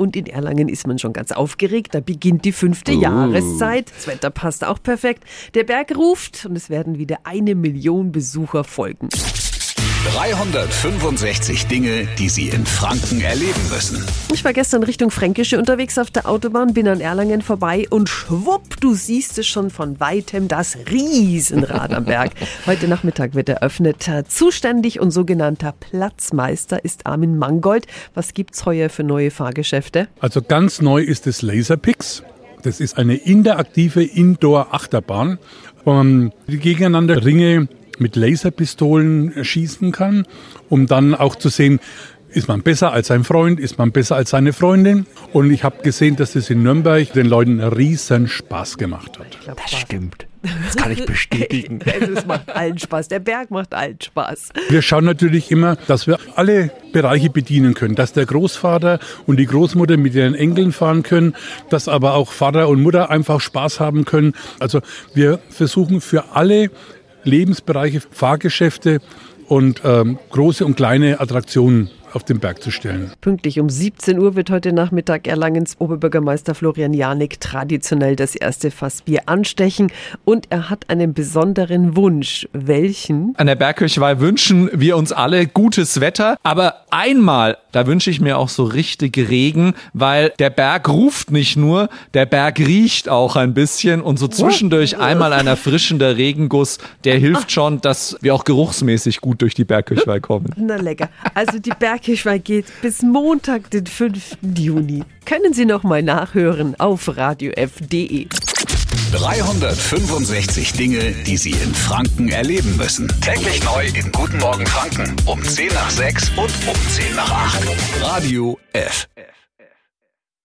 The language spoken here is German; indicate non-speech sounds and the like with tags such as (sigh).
und in Erlangen ist man schon ganz aufgeregt. Da beginnt die fünfte Oh. Jahreszeit. Das Wetter passt auch perfekt. Der Berg ruft und es werden wieder eine Million Besucher folgen. 365 Dinge, die Sie in Franken erleben müssen. Ich war gestern Richtung Fränkische unterwegs auf der Autobahn, bin an Erlangen vorbei und schwupp, du siehst es schon von weitem, das Riesenrad am Berg. (laughs) Heute Nachmittag wird eröffnet. Zuständig und sogenannter Platzmeister ist Armin Mangold. Was gibt's heuer für neue Fahrgeschäfte? Also ganz neu ist das Laserpix. Das ist eine interaktive Indoor-Achterbahn, wo man die gegeneinander Ringe mit Laserpistolen schießen kann, um dann auch zu sehen, ist man besser als sein Freund, ist man besser als seine Freundin. Und ich habe gesehen, dass das in Nürnberg den Leuten riesen Spaß gemacht hat. Das stimmt. Das kann ich bestätigen. (laughs) Es macht allen Spaß. Der Berg macht allen Spaß. Wir schauen natürlich immer, dass wir alle Bereiche bedienen können, dass der Großvater und die Großmutter mit ihren Enkeln fahren können, dass aber auch Vater und Mutter einfach Spaß haben können. Also wir versuchen für alle Lebensbereiche, Fahrgeschäfte und ähm, große und kleine Attraktionen auf den Berg zu stellen. Pünktlich um 17 Uhr wird heute Nachmittag Erlangens Oberbürgermeister Florian Janik traditionell das erste Fassbier anstechen und er hat einen besonderen Wunsch. Welchen? An der Bergkirchweih wünschen wir uns alle gutes Wetter, aber einmal, da wünsche ich mir auch so richtig Regen, weil der Berg ruft nicht nur, der Berg riecht auch ein bisschen und so zwischendurch einmal ein erfrischender Regenguss, der hilft schon, dass wir auch geruchsmäßig gut durch die Bergkirchweih (laughs) kommen. Na lecker. Also die Bergkirchweih geht bis Montag, den 5. Juni. Können Sie noch mal nachhören auf radiof.de. 365 Dinge, die Sie in Franken erleben müssen. Täglich neu in Guten Morgen Franken um 10 nach 6 und um 10 nach 8. Radio F.